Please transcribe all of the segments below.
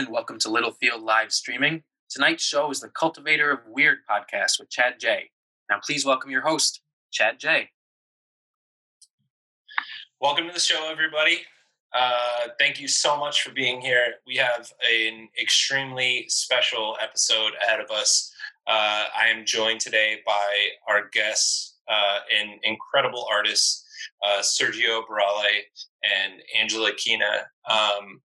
and welcome to Littlefield Live Streaming. Tonight's show is the Cultivator of Weird podcast with Chad J. Now, please welcome your host, Chad J. Welcome to the show, everybody. Uh, thank you so much for being here. We have an extremely special episode ahead of us. Uh, I am joined today by our guests, uh, an incredible artist, uh, Sergio Barrale and Angela Kina. Um,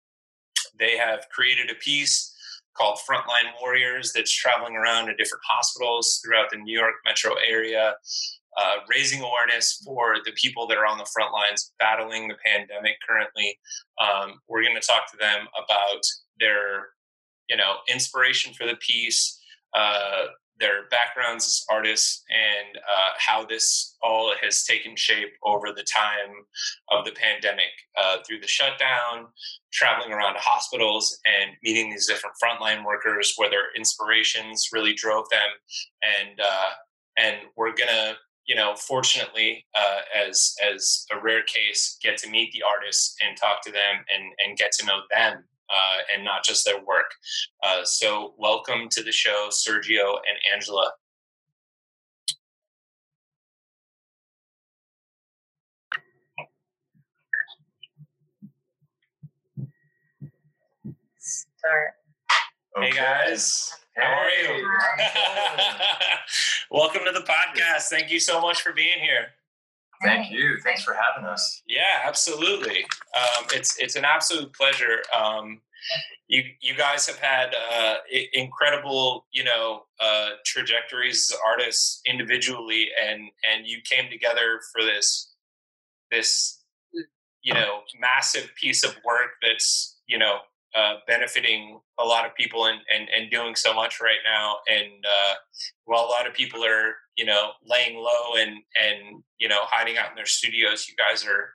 they have created a piece called Frontline Warriors that's traveling around to different hospitals throughout the New York metro area, uh, raising awareness for the people that are on the front lines battling the pandemic currently. Um, we're going to talk to them about their, you know, inspiration for the piece, uh, their backgrounds as artists and uh, how this all has taken shape over the time of the pandemic uh, through the shutdown, traveling around to hospitals and meeting these different frontline workers where their inspirations really drove them. And, uh, and we're going to, you know, fortunately, uh, as as a rare case, get to meet the artists and talk to them and and get to know them uh, and not just their work. Uh, so, welcome to the show, Sergio and Angela. Start. Hey guys, how are you? welcome to the podcast. Thank you so much for being here. Thank you. Thanks for having us. Yeah, absolutely. Um, it's it's an absolute pleasure. Um, you you guys have had uh, incredible you know uh, trajectories as artists individually, and and you came together for this this you know massive piece of work that's you know uh, benefiting a lot of people and, and, and doing so much right now. And uh, while a lot of people are, you know, laying low and, and, you know, hiding out in their studios, you guys are,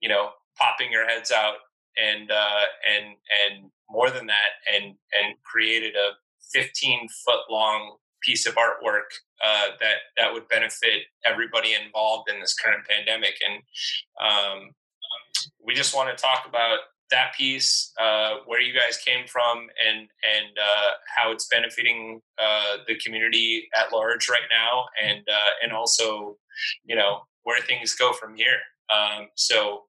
you know, popping your heads out and, uh, and, and more than that, and, and created a 15 foot long piece of artwork uh, that, that would benefit everybody involved in this current pandemic. And um, we just want to talk about that piece, uh, where you guys came from, and and uh, how it's benefiting uh, the community at large right now, and uh, and also, you know, where things go from here. Um, so,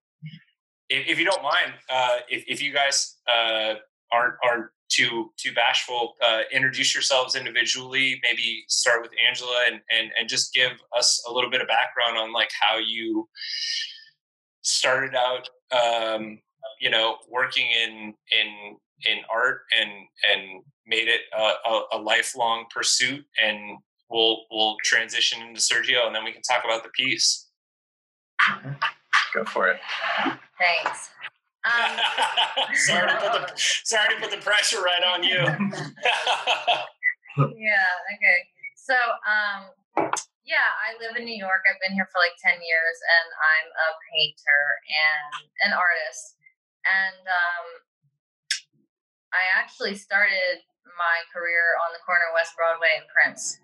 if, if, you don't mind, uh, if, if you guys uh, aren't aren't too too bashful, introduce yourselves individually. Maybe start with Angela, and and and just give us a little bit of background on like how you started out um, you know, working in in in art and and made it a, a, a lifelong pursuit. And we'll we'll transition into Sergio, and then we can talk about the piece. Go for it. Thanks. Um, sorry, to put the, sorry to put the pressure right on you. yeah. Okay. So, um, yeah, I live in New York. I've been here for like 10 years and I'm a painter and an artist. And um, I actually started my career on the corner of West Broadway and Prince.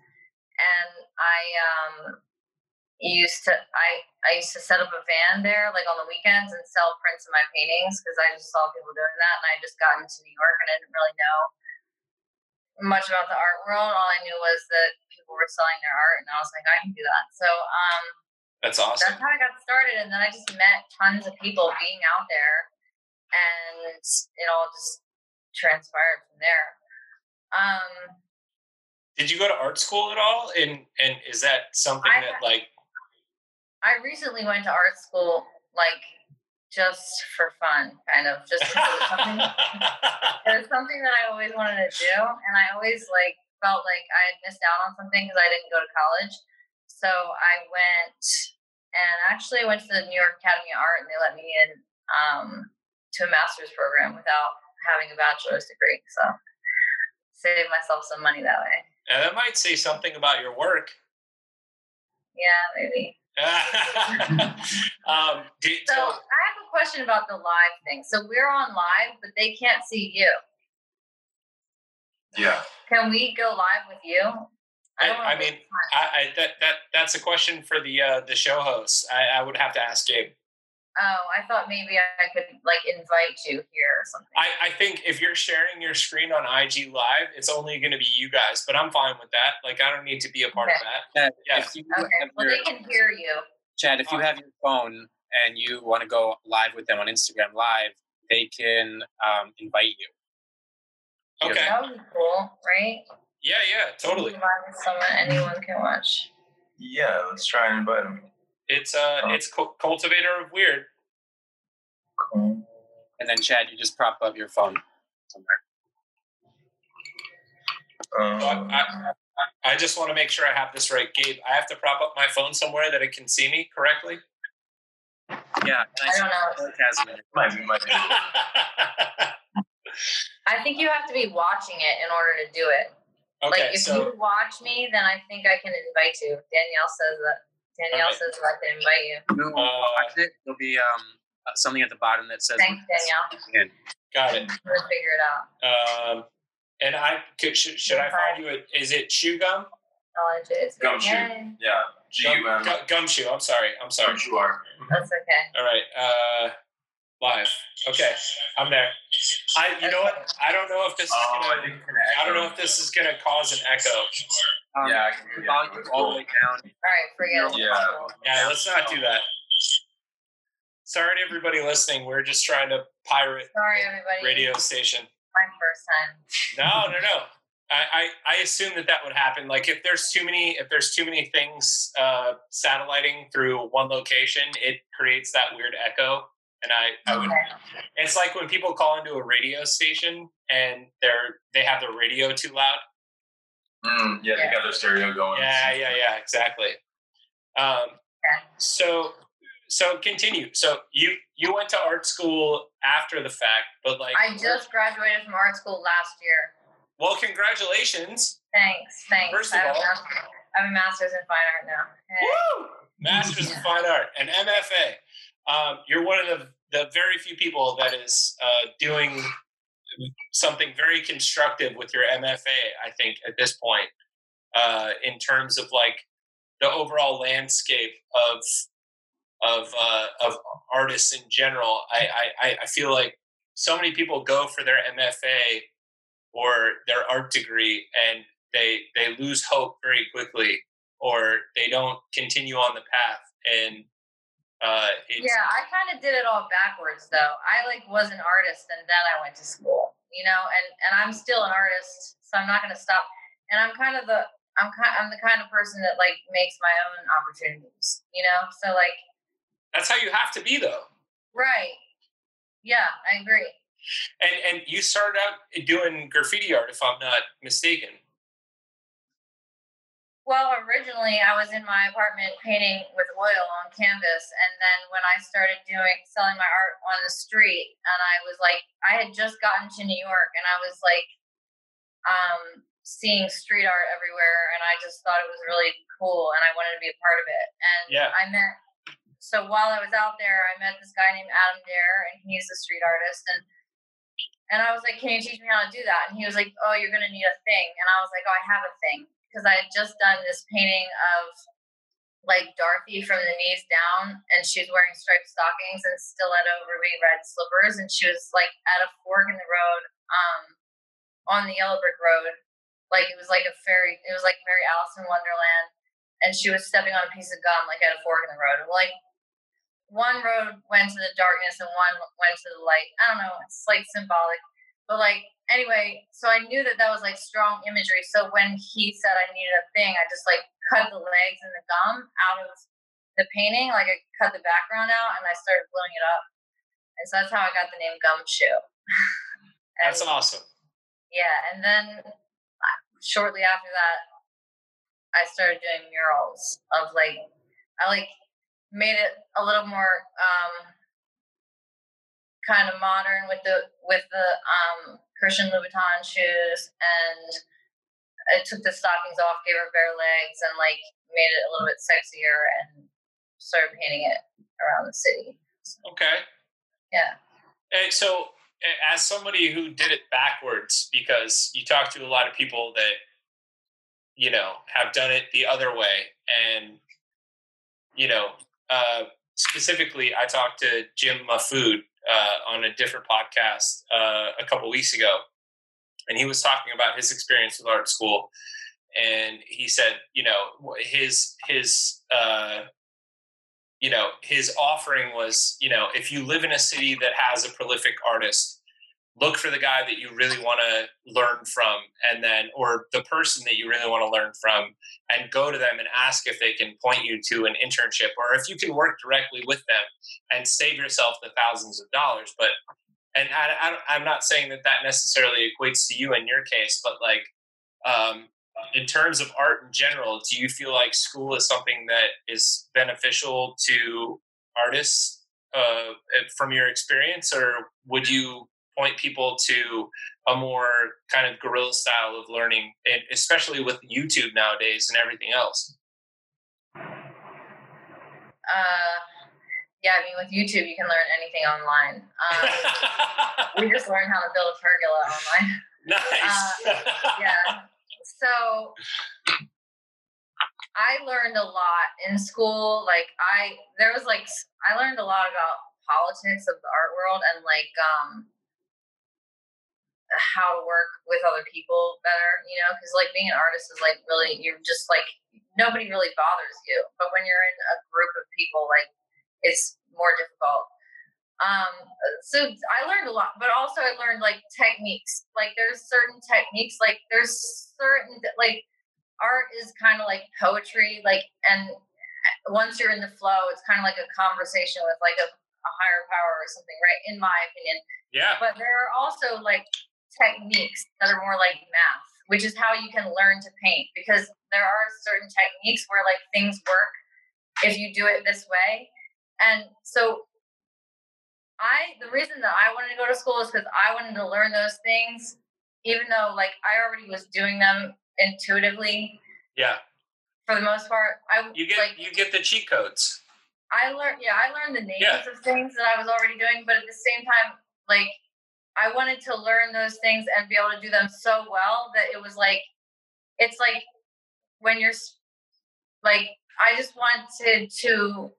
And I um, used to I I used to set up a van there like on the weekends and sell prints of my paintings because I just saw people doing that and I just got into New York and I didn't really know much about the art world. All I knew was that people were selling their art and I was like, I can do that. So um That's awesome. That's how I got started and then I just met tons of people being out there and it all just transpired from there. Um, Did you go to art school at all? And and is that something I, that like? I recently went to art school, like just for fun, kind of. Just it was, something, it was something that I always wanted to do, and I always like felt like I had missed out on something because I didn't go to college. So I went and actually I went to the New York Academy of Art, and they let me in um, to a master's program without having a bachelor's degree. So save myself some money that way. And that might say something about your work. Yeah, maybe. um, did, so I have a question about the live thing. So we're on live, but they can't see you. Yeah. Can we go live with you? I, I, I mean, I, that that that's a question for the uh, the show host. I, I would have to ask Gabe. Oh, I thought maybe I could like invite you here or something. I, I think if you're sharing your screen on IG Live, it's only going to be you guys, but I'm fine with that. Like, I don't need to be a part of that. Chad, Yeah. okay, well your, they can hear you. Chad, if you have your phone and you want to go live with them on Instagram Live, they can um, invite you. Okay. That would be cool, right? Yeah, yeah, totally. Live someone anyone can watch. Yeah, let's try and invite him. It's uh, it's cu- cultivator of weird. Cool. And then Chad, you just prop up your phone somewhere. Um, So I, I, I just want to make sure I have this right, Gabe. I have to prop up my phone somewhere that it can see me correctly. Yeah, I don't know. sarcasm in your might be, might be. I think you have to be watching it in order to do it. okay, like if so you watch me, then I think I can invite you. Danielle says that. Danielle Alright. says that I can invite you. You Uh, watch it. There'll be um uh, something at the bottom that says. Thanks, Danielle. In. got it. We'll figure it out. Um, and I could should, should I find you? A, is it shoe gum? I'll let you. It's Gumshoe. okay. Yeah, G U Gum, M. gu- gumshoe. I'm sorry. I'm sorry. Gumshoe R. That's okay. All right. Uh, live. Okay, I'm there. I. You know what? I don't know if this is Oh, I gonna. think I don't know if this is gonna cause an echo. Um, Yeah, I can hear the you. volume all cool. the way down. All right, forget it. Yeah. Yeah, let's not do that. Sorry to everybody listening. We're just trying to pirate Sorry, everybody. radio station. My first time. No, no, no. I, I, I assume that that would happen. Like if there's too many, if there's too many things uh, satelliting through one location, it creates that weird echo. And I, I would. Okay. It's like when people call into a radio station and they're they have their radio too loud. Mm, yeah, they got their stereo going. Yeah, yeah, yeah, exactly. Um, Okay. So, so continue. So you you went to art school after the fact, but like, I just graduated from art school last year. well, congratulations. Thanks, thanks. First of I have, a all- master- I have a master's in fine art now. Hey. Woo! Masters in Fine Art and MFA. Um, you're one of the, the very few people that is uh, doing something very constructive with your MFA. I think at this point, uh, in terms of like the overall landscape of of uh, of artists in general. I, I I- feel like so many people go for their MFA or their art degree and they they lose hope very quickly or they don't continue on the path and uh, it's, Yeah, I kind of did it all backwards though. I like was an artist and then I went to school, you know, and and I'm still an artist, so I'm not going to stop. And I'm kind of the I'm kind I'm the kind of person that like makes my own opportunities, you know. So like, that's how you have to be though right? Yeah, I agree. and and you started out doing graffiti art if i'm not mistaken Well, originally I was in my apartment painting with oil on canvas, and then when I started doing selling my art on the street, and I was like, I had just gotten to New York, and I was like, um, seeing street art everywhere, and I just thought it was really cool, and I wanted to be a part of it. And Yeah. I met. So while I was out there, I met this guy named Adam Dare, and he's a street artist, and and I was like, "Can you teach me how to do that?" And he was like, "Oh, you're gonna need a thing." And I was like, "Oh, I have a thing." Because I had just done this painting of like Dorothy from the knees down, and she's wearing striped stockings and stiletto ruby red slippers, and she was like at a fork in the road, um, on the yellow brick road, like it was like a fairy, it was like very Alice in Wonderland, and she was stepping on a piece of gum like at a fork in the road, like. One road went to the darkness and one went to the light. I don't know. It's like symbolic, but like anyway, so I knew that that was like strong imagery. So when he said I needed a thing, I just like cut the legs and the gum out of the painting. Like I cut the background out and I started blowing it up. And so that's how I got the name Gumshoe. and, that's awesome yeah, and then uh, shortly after that, I started doing murals of like I like made it a little more um, kind of modern with the with the um, Christian Louboutin shoes, and I took the stockings off, gave her bare legs, and like made it a little bit sexier, and started painting it around the city. okay Yeah. And so, as somebody who did it backwards, because you talk to a lot of people that you know have done it the other way, and you know, uh, specifically, I talked to Jim Mahfood uh, on a different podcast uh, a couple weeks ago, and he was talking about his experience with art school, and he said, you know, his his uh, you know his offering was, you know, if you live in a city that has a prolific artist look for the guy that you really want to learn from and then or the person that you really want to learn from and go to them and ask if they can point you to an internship or if you can work directly with them and save yourself the thousands of dollars. But and I, am not saying that that necessarily equates to you in your case but like um, in terms of art in general do you feel like school is something that is beneficial to artists uh, from your experience? Or would you point people to a more kind of guerrilla style of learning, and especially with YouTube nowadays and everything else? Uh, yeah, I mean, with YouTube, you can learn anything online. Um, we just learned how to build a pergola online. Nice. Uh, yeah. So I learned a lot in school. Like I, there was like I learned a lot about politics of the art world and like um how to work with other people better, you know, because like being an artist is like really, you're just like, nobody really bothers you. But when you're in a group of people, like it's more difficult. Um, so I learned a lot, but also I learned like techniques. Like there's certain techniques, like there's certain, like art is kind of like poetry, like, and once you're in the flow, it's kind of like a conversation with like a, a higher power or something, right? In my opinion. Yeah. But there are also like techniques that are more like math, which is how you can learn to paint because there are certain techniques where like things work if you do it this way. And so I the reason that I wanted to go to school is because I wanted to learn those things, even though like I already was doing them intuitively. Yeah. For the most part, I you get like, you get the cheat codes. I learned yeah, I learned the names yeah. of things that I was already doing, but at the same time, like I wanted to learn those things and be able to do them so well that it was like, it's like when you're like, I just wanted to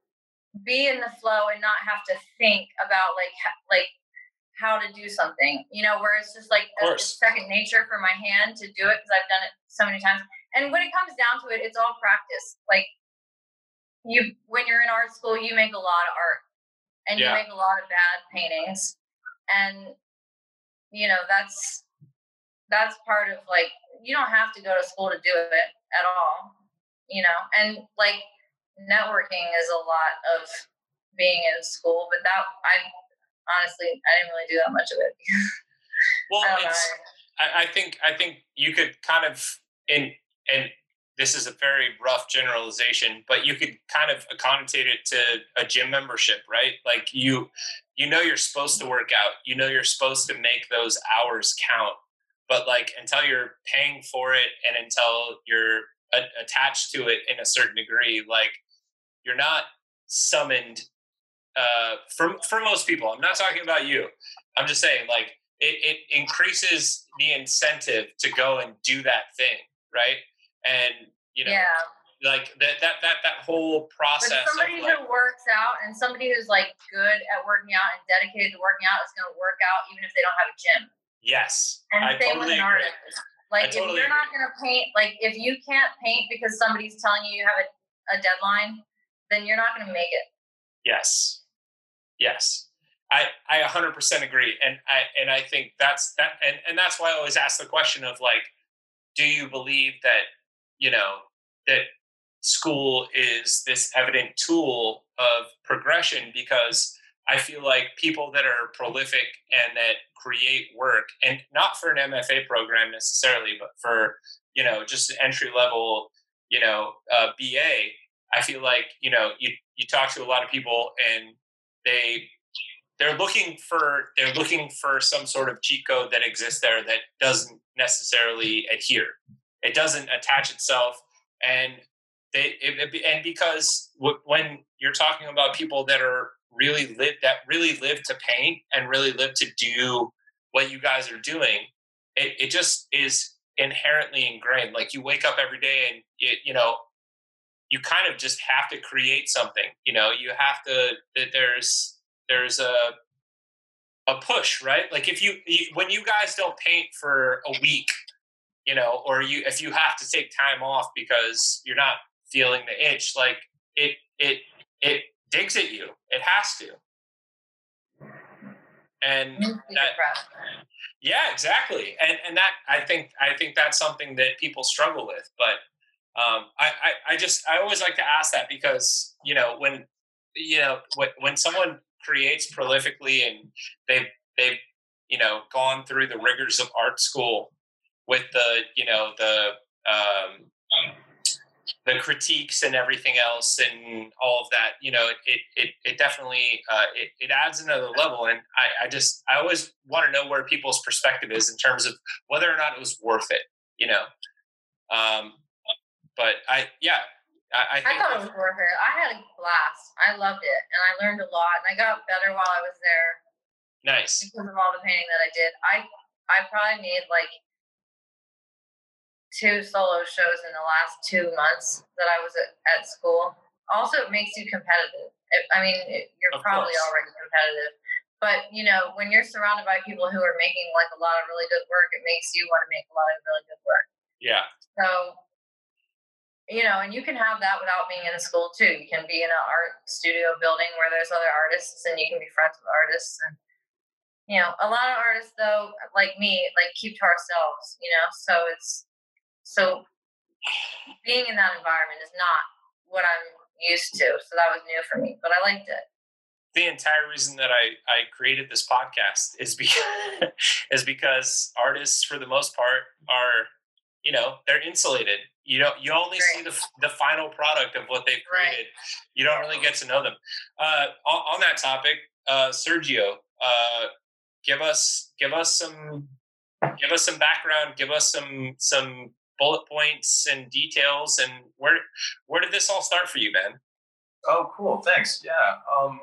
be in the flow and not have to think about like, like how to do something, you know, where it's just like a, second nature for my hand to do it because I've done it so many times. And when it comes down to it, it's all practice. Like you, when you're in art school, you make a lot of art and yeah. you make a lot of bad paintings and you know that's that's part of like you don't have to go to school to do it at all you know? And like networking is a lot of being in school but that i honestly i didn't really do that much of it. Well I, I, I think i think you could kind of in and this is a very rough generalization, but you could kind of connotate it to a gym membership, right? Like you, you know, you're supposed to work out. You know, you're supposed to make those hours count. But like until you're paying for it and until you're a- attached to it in a certain degree, like you're not summoned. Uh, for for most people, I'm not talking about you. I'm just saying, like it, it increases the incentive to go and do that thing, right? And you know, yeah. like that that that that whole process. But somebody like, who works out and somebody who's like good at working out and dedicated to working out is going to work out even if they don't have a gym. Yes, and I same totally with an agree. artist. Like totally if you're agree. not going to paint, like if you can't paint because somebody's telling you you have a, a deadline, then you're not going to make it. Yes, yes. I, I 100% agree and I and I think that's that and, and that's why I always ask the question of like do you believe that you know that school is this evident tool of progression because I feel like people that are prolific and that create work, and not for an MFA program necessarily, but for you know just an entry level, you know, uh, BA. I feel like you know you you talk to a lot of people and they they're looking for they're looking for some sort of cheat code that exists there that doesn't necessarily adhere it doesn't attach itself, and they it, it, and because w- when you're talking about people that are really live that really live to paint and really live to do what you guys are doing, it, it just is inherently ingrained. Like you wake up every day and it, you know you kind of just have to create something. You know, you have to. There's there's a a push, right? Like if you, you when you guys don't paint for a week, you know, or you if you have to take time off because you're not feeling the itch, like it it it digs at you. It has to. And that, yeah, exactly. And and that I think I think that's something that people struggle with. But um, I, I I just I always like to ask that because you know when you know when when someone creates prolifically and they've they've you know gone through the rigors of art school with the you know the um, the critiques and everything else and all of that you know it it, it definitely uh, it, it adds another level and I, I just i always want to know where people's perspective is in terms of whether or not it was worth it you know um, but i yeah I, I, I thought it was worth it. I had a blast. I loved it, and I learned a lot, and I got better while I was there. Nice. Because of all the painting that I did, I I probably made like two solo shows in the last two months that I was at, at school. Also, it makes you competitive. It, I mean, it, you're of probably course. already competitive, but you know, when you're surrounded by people who are making like a lot of really good work, it makes you want to make a lot of really good work. Yeah. So you know, and you can have that without being in a school too. You can be in an art studio building where there's other artists and you can be friends with artists. And, you know, a lot of artists, though, like me, like keep to ourselves, you know, so it's so being in that environment is not what I'm used to. So that was new for me, but I liked it. The entire reason that I, I created this podcast is because is because artists, for the most part, are you know they're insulated you know you only right. see the, the final product of what they've created right. you don't really get to know them uh, on, on, that topic uh, sergio uh, give us give us some give us some background give us some some bullet points and details and where where did this all start for you ben oh cool thanks yeah um,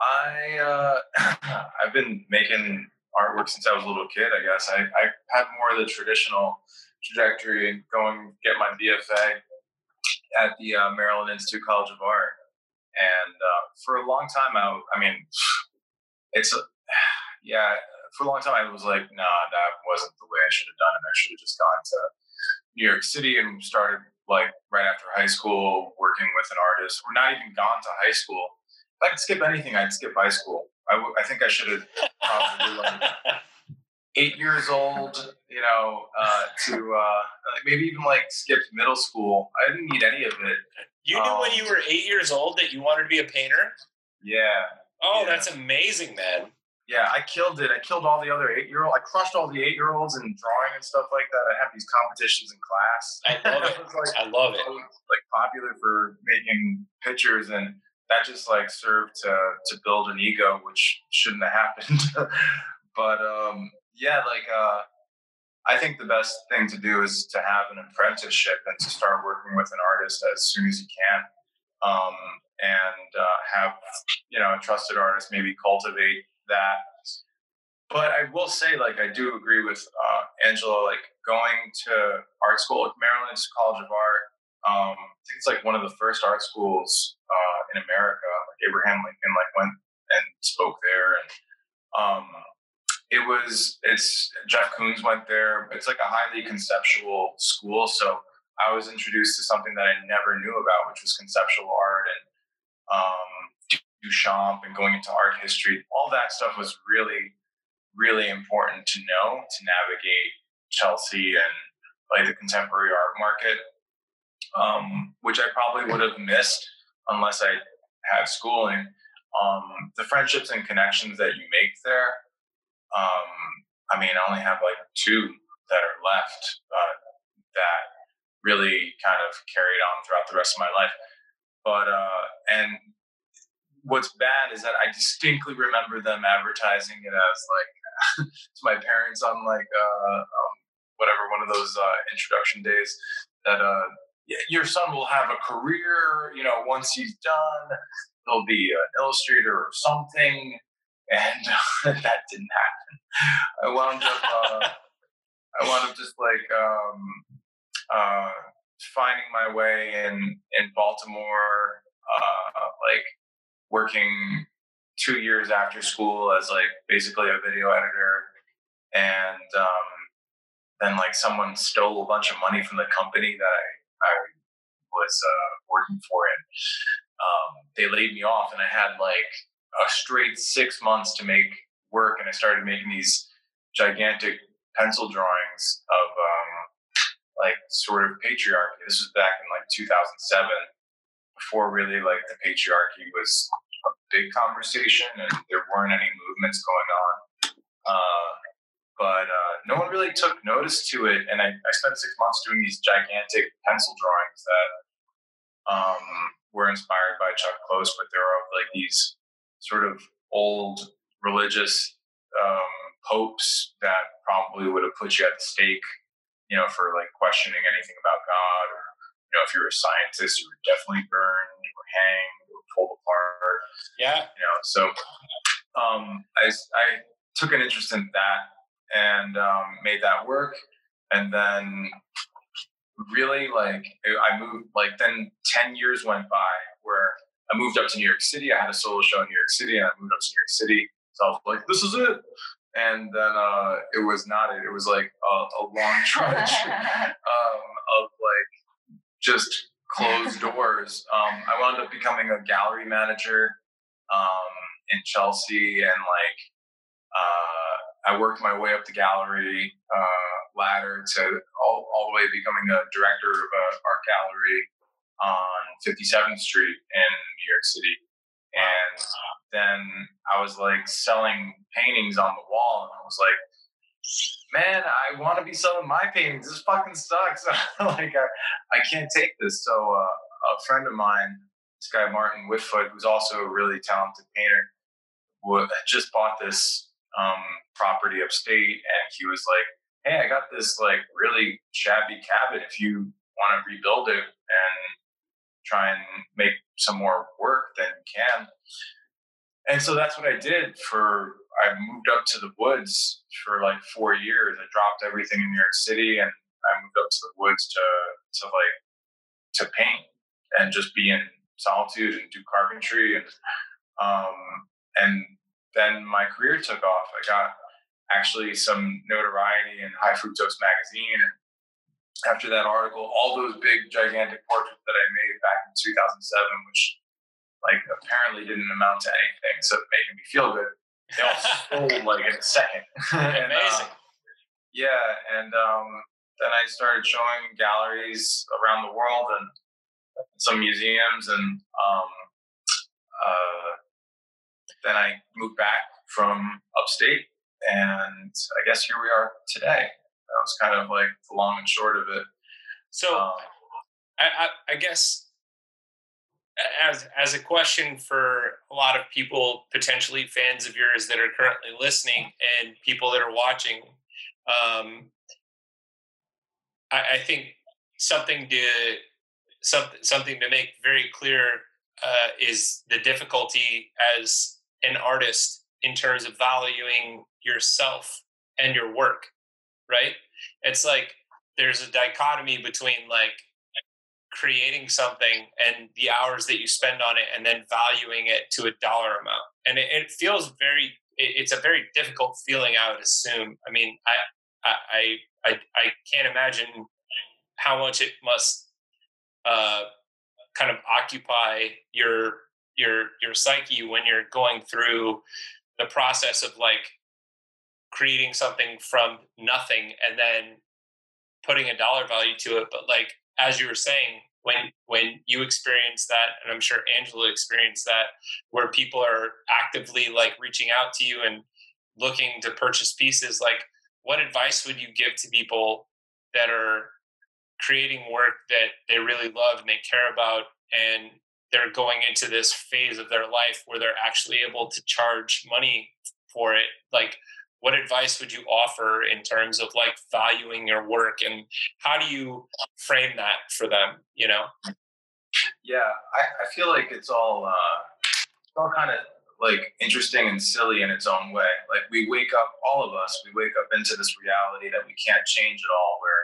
i uh, i've been making artwork since i was a little kid i guess i, I had more of the traditional trajectory going get my BFA at the uh, Maryland Institute College of Art. And uh, for a long time, I, I mean, it's a, yeah. For a long time, I was like, nah, that wasn't the way I should have done it. I should have just gone to New York City and started like right after high school working with an artist, or not even gone to high school. If I could skip anything, I'd skip high school. I, w- I think I should have probably like eight years old, you know, uh, to uh, maybe even like skipped middle school. I didn't need any of it. You knew um, when you were eight years old that you wanted to be a painter? Yeah. Oh, yeah. that's amazing, man. Yeah, I killed it. I killed all the other eight year old. I crushed all the eight year olds in drawing and stuff like that. I have these competitions in class. I love it. like, I love it. Like popular for making pictures, and that just like served to to build an ego, which shouldn't have happened. but um, yeah, like uh, I think the best thing to do is to have an apprenticeship and to start working with an artist as soon as you can, um, and uh, have you know a trusted artist maybe cultivate that. But I will say, like, I do agree with uh, Angela. Like, going to art school at Maryland College of Art, um, I think it's like one of the first art schools uh, in America. Like Abraham Lincoln, like went and spoke there, and um, it was it's Jeff Koons went there. It's like a highly conceptual school, so I was introduced to something that I never knew about, which was conceptual art and um, Duchamp and going into art history. All that stuff was really, really important to know to navigate Chelsea and like the contemporary art market, um, which I probably would have missed unless I had schooling. Um, the friendships and connections that you make there um, I mean, I only have like two that are left uh, that really kind of carried on throughout the rest of my life. But uh, and what's bad is that I distinctly remember them advertising it as like to my parents on like uh, um, whatever one of those uh, introduction days that uh, your son will have a career. You know, once he's done, he'll be an illustrator or something and that didn't happen. I wound up, uh, I wound up just like um, uh, finding my way in in Baltimore, uh, like working two years after school as like basically a video editor, and um, then like someone stole a bunch of money from the company that I, I was uh, working for, and um, they laid me off, and I had like a straight six months to make work, and I started making these gigantic pencil drawings of um, like sort of patriarchy. This was back in like 2007, before really like the patriarchy was a big conversation and there weren't any movements going on. Uh, but uh, no one really took notice to it, and I, I spent six months doing these gigantic pencil drawings that um, were inspired by Chuck Close, but they're of like these sort of old religious um, popes that probably would have put you at the stake you know, for like questioning anything about God, or know, if you're a scientist, you were definitely burned or hanged or pulled apart. Yeah. You know, so um, I I took an interest in that and um, made that work, and then really like I moved like then ten years went by where I moved up to New York City. I had a solo show in New York City, and I moved up to New York City. So I was like, "This is it." and then uh, it was not it. It was like a, a long trudge um, of like just closed doors. Um, I wound up becoming a gallery manager um, in Chelsea, and like uh, I worked my way up the gallery uh, ladder to all, all the way becoming a director of an art gallery on 57th Street in New York City, and then I was like selling paintings on the wall, and I was like, man, I want to be selling my paintings. This fucking sucks. like, I, I can't take this. So, uh, a friend of mine, this guy Martin Wittfooth, who's also a really talented painter, just bought this um, property upstate, and he was like, "Hey, I got this like really shabby cabin. If you want to rebuild it and try and make some more work, then you can." And so that's what I did for. I moved up to the woods for like four years. I dropped everything in New York City, and I moved up to the woods to to like to paint and just be in solitude and do carpentry and um, and then my career took off. I got actually some notoriety in High Fructose magazine. And after that article, all those big gigantic portraits that I made back in 2007, which like apparently didn't amount to anything except making me feel good. They all sold like in a second. and, uh, Amazing. Uh, yeah, and um, then I started showing galleries around the world and some museums, and um, uh, then I moved back from upstate, and I guess here we are today. That was kind of like the long and short of it. So, um, I, I, I guess as as a question for a lot of people, potentially fans of yours that are currently listening and people that are watching, um, I, I, think something to something something to make very clear uh, is the difficulty as an artist in terms of valuing yourself and your work. Right? It's like there's a dichotomy between like creating something and the hours that you spend on it and then valuing it to a dollar amount. And it, it feels very it, it's a very difficult feeling i would assume. I mean I, I i i can't imagine how much it must uh, kind of occupy your your your psyche when you're going through the process of like creating something from nothing and then putting a dollar value to it. But like as you were saying, when when you experience that, and I'm sure Angela experienced that, where people are actively like reaching out to you and looking to purchase pieces, like what advice would you give to people that are creating work that they really love and they care about and they're going into this phase of their life where they're actually able to charge money for it? Like what advice would you offer in terms of like valuing your work and how do you frame that for them you know? Yeah i, I feel like it's all uh it's all kind of like interesting and silly in its own way. Like we wake up all of us we wake up into this reality that we can't change at all where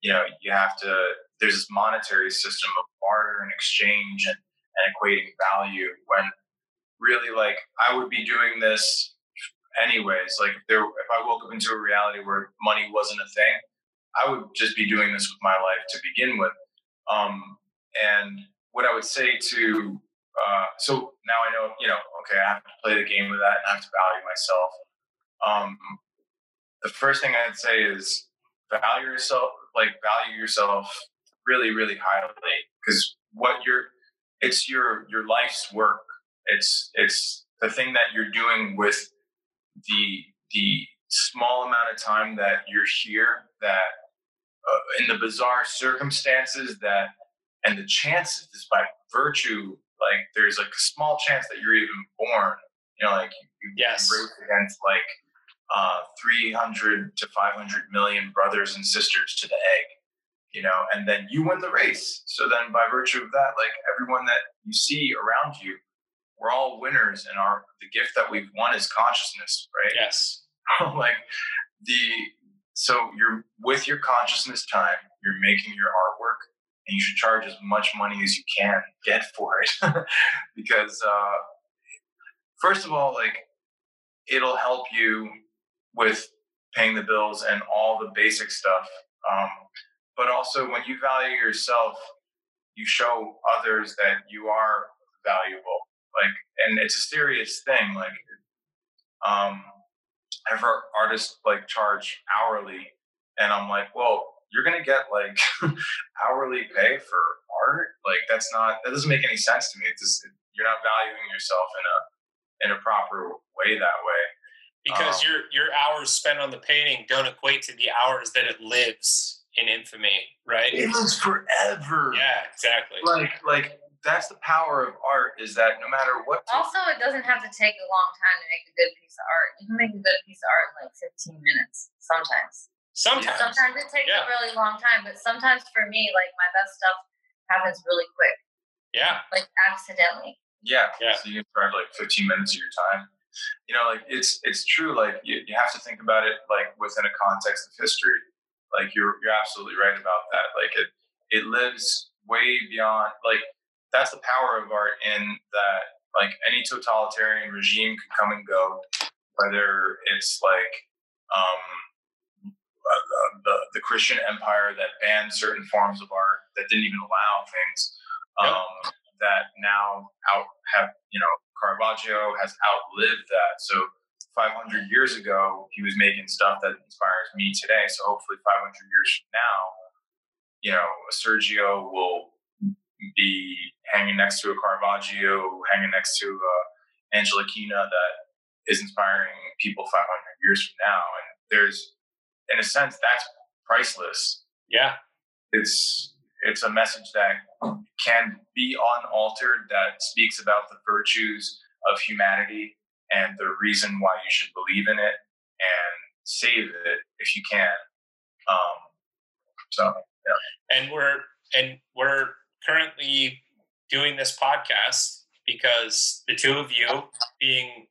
you know you have to there's this monetary system of barter and exchange and, and equating value when really like I would be doing this anyways. Like if there if I woke up into a reality where money wasn't a thing, I would just be doing this with my life to begin with. Um, and what I would say to uh, so now I know, you know, okay, I have to play the game with that and I have to value myself. Um, the first thing I'd say is value yourself, like value yourself really, really highly because what you're, it's your, your life's work. It's, it's the thing that you're doing with the, the small amount of time that you're here that uh, in the bizarre circumstances that, and the chances just by virtue like there's like a small chance that you're even born. You know, like you, yes. race against like uh, 300 to 500 million brothers and sisters to the egg. You know, and then you win the race. So then, by virtue of that, like everyone that you see around you, we're all winners, and our the gift that we've won is consciousness, right? Yes. like the so you're with your consciousness time, you're making your artwork, and you should charge as much money as you can get for it because uh, first of all like it'll help you with paying the bills and all the basic stuff um, but also when you value yourself you show others that you are valuable like and it's a serious thing like um i've heard artists like charge hourly and i'm like well you're gonna get like hourly pay for art. Like that's not that doesn't make any sense to me. It's just you're not valuing yourself in a in a proper way that way. Because um, your your hours spent on the painting don't equate to the hours that it lives in infamy, right? It lives forever. Yeah, exactly. Like like that's the power of art is that no matter what. Also, it doesn't have to take a long time to make a good piece of art. You can make a good piece of art in like 15 minutes sometimes. Sometimes. Sometimes it takes yeah. a really long time, but sometimes for me, like my best stuff happens really quick. Yeah. Like accidentally. Yeah. Yeah. So you can charge like 15 minutes of your time. You know, like it's it's true. Like you, you have to think about it like within a context of history. Like you're you're absolutely right about that. Like it it lives way beyond like that's the power of art in that like any totalitarian regime could come and go, whether it's like um uh, the, the Christian empire that banned certain forms of art that didn't even allow things um, yep. that now out have you know Caravaggio has outlived that. So 500 years ago, he was making stuff that inspires me today. So hopefully, 500 years from now, you know, Sergio will be hanging next to a Caravaggio, hanging next to a Angela Kina that is inspiring people 500 years from now. And there's in a sense, that's priceless. Yeah, it's it's a message that can be unaltered that speaks about the virtues of humanity and the reason why you should believe in it and save it if you can. Um, so yeah. And we're and we're currently doing this podcast because the two of you, being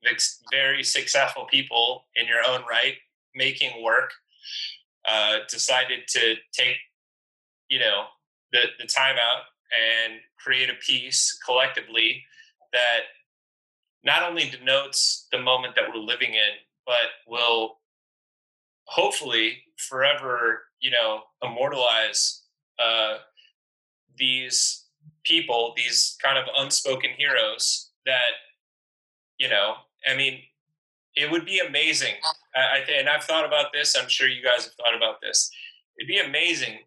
very successful people in your own right, making work uh, decided to take, you know, the, the time out and create a piece collectively that not only denotes the moment that we're living in, but will hopefully forever, you know, immortalize uh, these people, these kind of unspoken heroes that, you know, I mean, it would be amazing. I, I and I've thought about this. I'm sure you guys have thought about this. It'd be amazing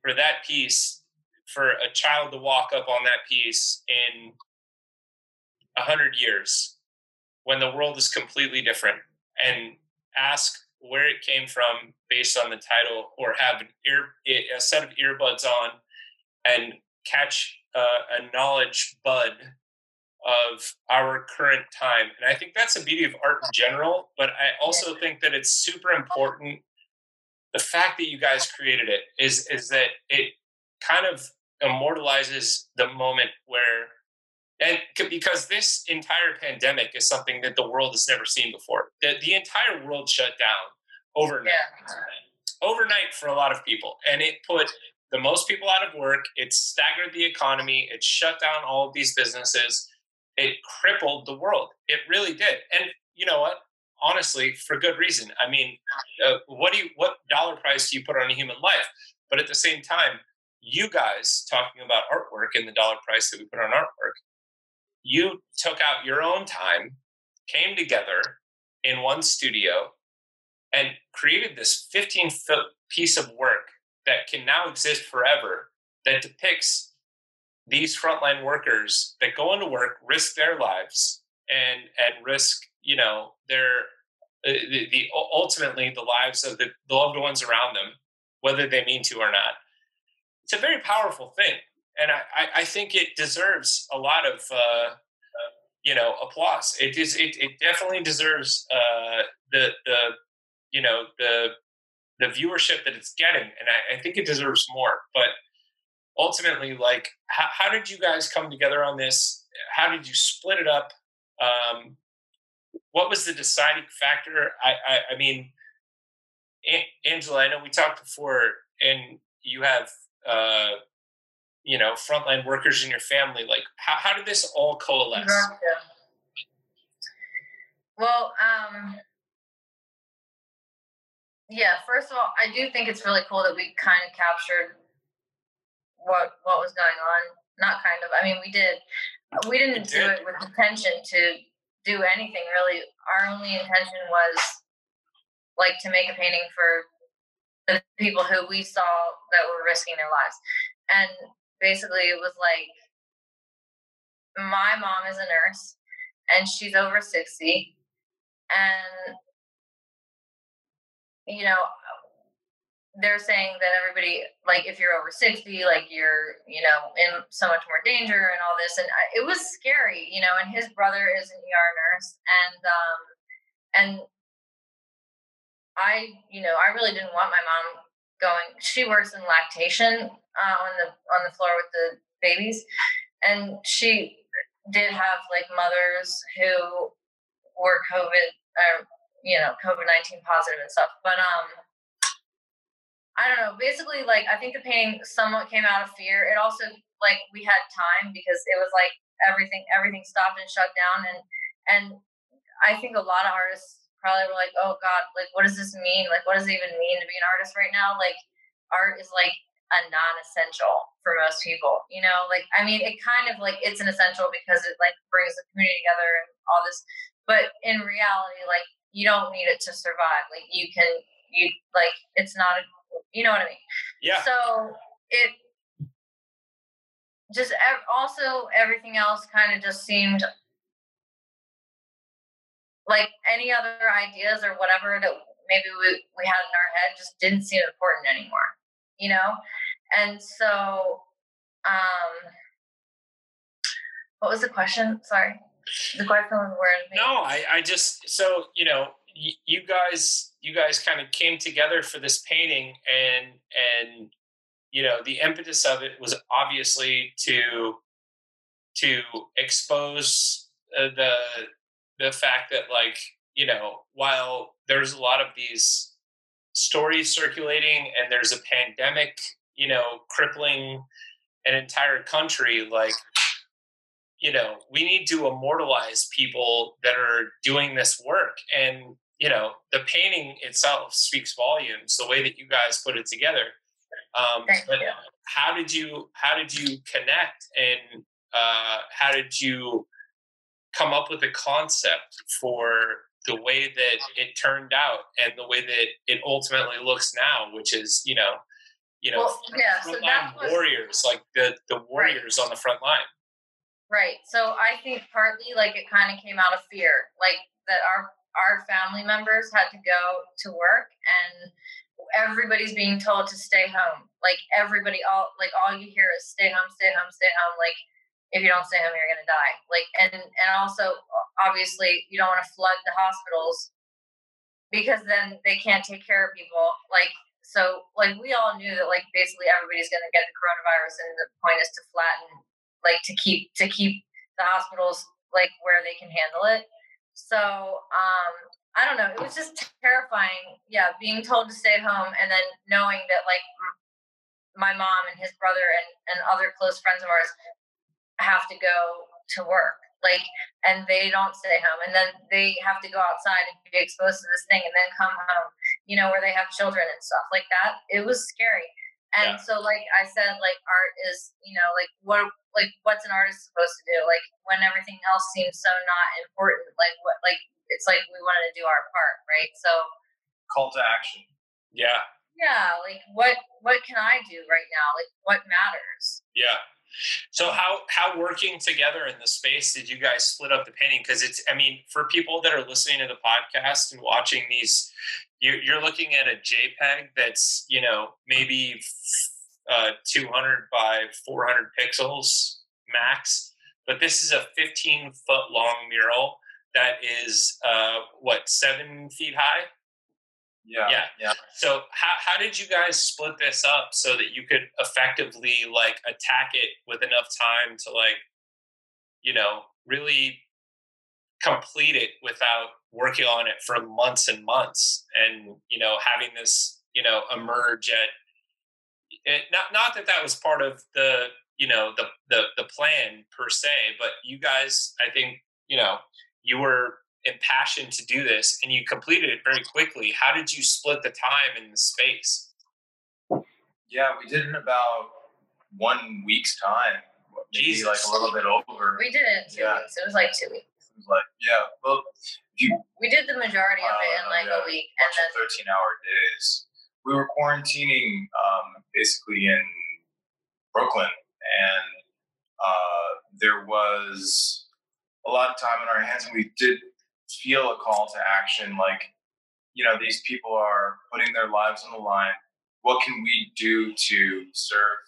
for that piece, for a child to walk up on that piece in a hundred years, when the world is completely different, and ask where it came from based on the title, or have an ear, a set of earbuds on, and catch uh, a knowledge bud of our current time. And I think that's the beauty of art in general. But I also think that it's super important. The fact that you guys created it is is that it kind of immortalizes the moment where and because this entire pandemic is something that the world has never seen before. The, the entire world shut down overnight. Yeah. Overnight for a lot of people. And it put the most people out of work. It staggered the economy. It shut down all of these businesses. It crippled the world. It really did. And you know what? Honestly, for good reason. I mean, uh, what do you what dollar price do you put on a human life? But at the same time, you guys talking about artwork and the dollar price that we put on artwork, you took out your own time, came together in one studio, and created this 15 foot piece of work that can now exist forever that depicts these frontline workers that go into work, risk their lives, and and risk you know their uh, the, the ultimately the lives of the, the loved ones around them, whether they mean to or not. It's a very powerful thing, and I, I think it deserves a lot of uh, you know applause. It is it, it definitely deserves uh, the the you know the the viewership that it's getting, and I, I think it deserves more. But ultimately, like, how, how, did you guys come together on this? How did you split it up? Um, what was the deciding factor? I, I, I mean, Angela, I know we talked before, and you have, uh, you know, frontline workers in your family. Like, how, how did this all coalesce? Well, um, yeah, first of all, I do think it's really cool that we kind of captured what what was going on. Not kind of. I mean, we did. We didn't do it with intention to do anything really. Our only intention was like to make a painting for the people who we saw that were risking their lives. And basically it was like my mom is a nurse and she's over 60 and you know, they're saying that everybody, like, if you're over 60, like, you're, you know, in so much more danger and all this. And I, it was scary, you know, and his brother is an ER nurse. And, um, and I, you know, I really didn't want my mom going, she works in lactation uh, on the, on the floor with the babies. And she did have like mothers who were COVID, uh, you know, COVID 19 positive and stuff. But, um, I don't know. Basically, like, I think the painting somewhat came out of fear. It also, like, we had time because it was like everything, everything stopped and shut down. And, and I think a lot of artists probably were like, oh God, like, what does this mean? Like, what does it even mean to be an artist right now? Like, art is like a non-essential for most people you know like i mean it kind of like it's an essential because it like brings the community together and all this but in reality like you don't need it to survive. Like you can, you like it's not a, you know what I mean? Yeah. So it just also everything else kind of just seemed like any other ideas or whatever that maybe we, we had in our head just didn't seem important anymore, you know? And so, um, what was the question? Sorry. The question was where. No, I, I just so you know you guys you guys kind of came together for this painting and and you know the impetus of it was obviously to to expose uh, the the fact that like you know while there's a lot of these stories circulating and there's a pandemic you know crippling an entire country like you know we need to immortalize people that are doing this work and you know the painting itself speaks volumes the way that you guys put it together um, but you. how did you how did you connect and uh, how did you come up with a concept for the way that it turned out and the way that it ultimately looks now which is you know you know well, yeah, so was, warriors like the the warriors right. on the front line Right. So I think partly like it kind of came out of fear, like that our our family members had to go to work and everybody's being told to stay home. Like everybody all like all you hear is stay home, stay home, stay home. Like if you don't stay home you're gonna die. Like and and also obviously you don't want to flood the hospitals because then they can't take care of people. Like so like we all knew that like basically everybody's gonna get the coronavirus and the point is to flatten like to keep to keep the hospitals like where they can handle it. So um, I don't know. It was just terrifying. Yeah, being told to stay home and then knowing that like my mom and his brother and, and other close friends of ours have to go to work like and they don't stay home and then they have to go outside and be exposed to this thing and then come home you know where they have children and stuff like that it was scary and yeah. so like i said like art is you know like what like what's an artist supposed to do? Like when everything else seems so not important like what like it's like we wanted to do our part right? So call to action. Yeah. Yeah like what what can i do right now? Like what matters? Yeah. So how how working together in the space did you guys split up the painting? Because it's I mean for people that are listening to the podcast and watching these, you're, you're looking at a JPEG that's you know maybe uh, 200 by 400 pixels max, but this is a 15 foot long mural that is uh, what seven feet high yeah. Yeah. Yeah. So how how did you guys split this up so that you could effectively like attack it with enough time to like, you know, really complete it without working on it for months and months and, you know, having this, you know, emerge at it, not not that that was part of the, you know, the the the plan per se, but you guys I think, you know, you were impassioned to do this and you completed it very quickly. How did you split the time and the space? Yeah, we did it in about one week's time. Maybe Jesus. like a little bit over. We did it in two yeah. weeks. It was like two weeks. It was like, yeah, well, you, we did the majority of it in like yeah, a week. And then 13 hour days. We were quarantining um, basically in Brooklyn, and uh, there was a lot of time in our hands, and we did feel a call to action like you know these people are putting their lives on the line what can we do to serve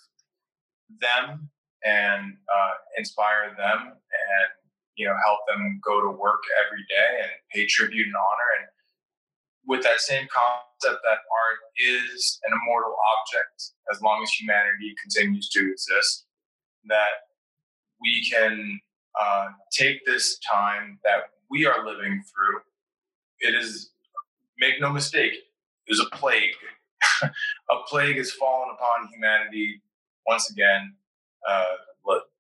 them and uh, inspire them and you know help them go to work every day and pay tribute and honor and with that same concept that art is an immortal object as long as humanity continues to exist that we can uh, take this time that we are living through. It is, make no mistake, is a plague. a plague has fallen upon humanity once again, uh,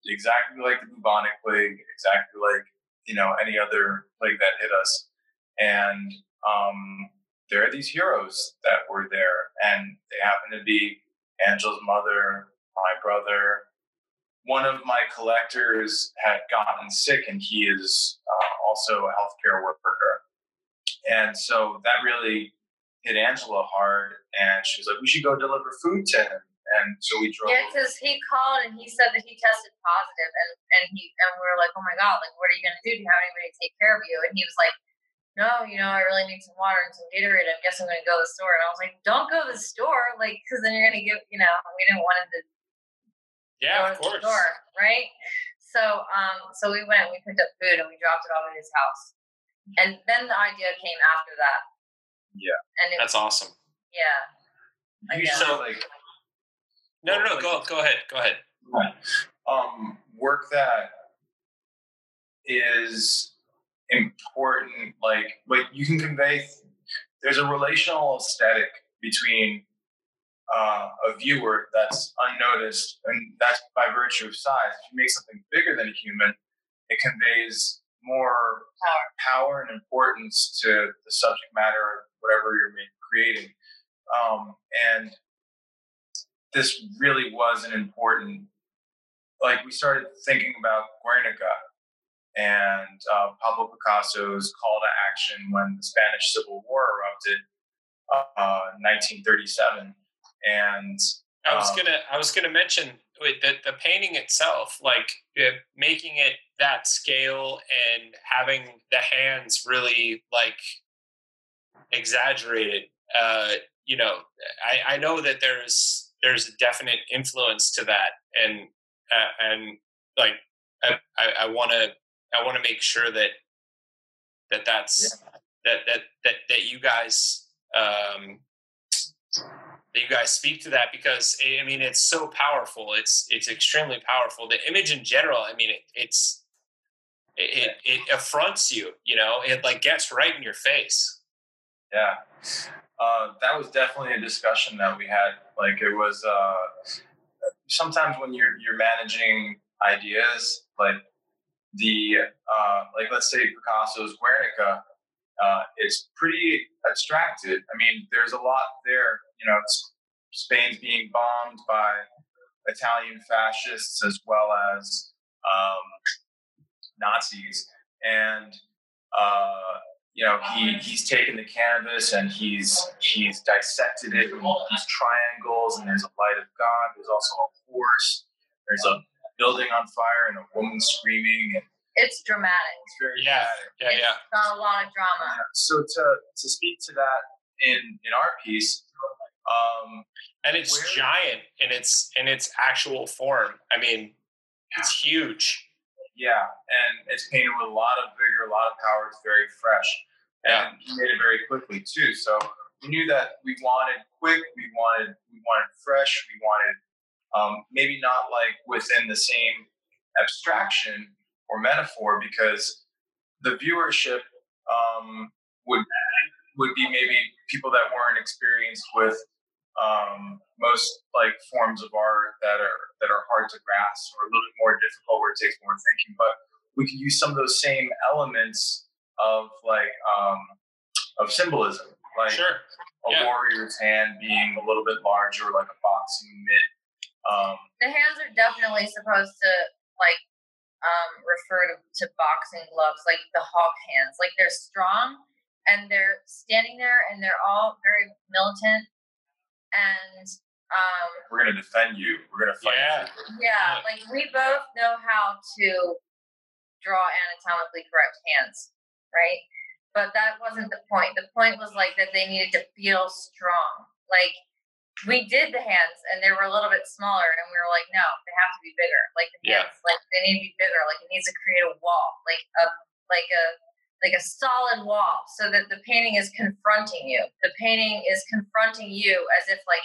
exactly like the bubonic plague, exactly like you know any other plague that hit us. And um, there are these heroes that were there, and they happen to be Angela's mother, my brother, one of my collectors had gotten sick and he is uh, also a healthcare worker. And so that really hit Angela hard. And she was like, we should go deliver food to him. And so we drove. Yeah, because he called and he said that he tested positive, and and he and we were like, oh my god, like what are you gonna do? Do you have anybody to take care of you? And he was like, no, you know, I really need some water and some Gatorade. I guess I'm gonna go to the store. And I was like, don't go to the store, like, because then you're gonna get, you know, we didn't want him to yeah, of course. Store, right? So, um, so we went, we picked up food, and we dropped it off at his house. And then the idea came after that. Yeah, and it, that's awesome. Yeah. You so like. No, no, no. Go, go ahead. Go ahead. Um, work that is important. Like, like you can convey. There's a relational aesthetic between uh, a viewer that's unnoticed, and that's by virtue of size. If you make something bigger than a human, it conveys more power, power and importance to the subject matter of whatever you're creating. Um, and this really was an important, like we started thinking about Guernica and uh, Pablo Picasso's call to action when the Spanish Civil War erupted, uh, 1937 and I was um, gonna I was gonna mention the the painting itself, like uh, making it that scale and having the hands really like exaggerated. Uh, you know, I, I know that there's there's a definite influence to that, and uh, and like I want to I want to make sure that that that's yeah. that that that that you guys um, that you guys speak to that because I mean it's so powerful. It's it's extremely powerful. The image in general, I mean, it, it's it, it, it affronts you. You know, it like gets right in your face. Yeah. Uh, that was definitely a discussion that we had. Like it was uh, sometimes when you're you're managing ideas, like the uh, like let's say Picasso's Guernica, uh, it's pretty abstracted. I mean, there's a lot there. You know, Spain's being bombed by Italian fascists as well as um, Nazis, and uh, you know he he's taken the canvas and he's he's dissected it in these triangles, and there's a light of God. There's also a horse. There's a building on fire and a woman screaming. And it's dramatic. It's very yeah, dramatic. yeah, it's yeah. Got a lot of drama. So to to speak to that in in our piece, um, and it's where- giant in its in its actual form. I mean, it's huge. Yeah, and it's painted with a lot of vigor, a lot of power. It's very fresh, Yeah. and he made it very quickly too. So we knew that we wanted quick, we wanted we wanted fresh, we wanted um, maybe not like within the same abstraction or metaphor because the viewership um, would would be maybe people that weren't experienced with um, most like forms of art that are that are hard to grasp or a little bit more difficult where it takes more thinking. But we can use some of those same elements of like um, of symbolism, like Sure. a yeah. warrior's hand being a little bit larger, like a boxing mitt. Um, The hands are definitely supposed to like um, refer to, to boxing gloves, like the hawk hands. Like they're strong and they're standing there and they're all very militant and um, we're gonna defend you. We're gonna fight. Yeah. you. yeah, Yeah. like we both know how to draw anatomically correct hands, right? But that wasn't the point. The point was like that they needed to feel strong. Like we did the hands and they were a little bit smaller and we were like, no, they have to be bigger. Like the Yeah. like they need to be bigger. Like it needs to create a wall, like a like a like a solid wall so that the painting is confronting you. The painting is confronting you as if like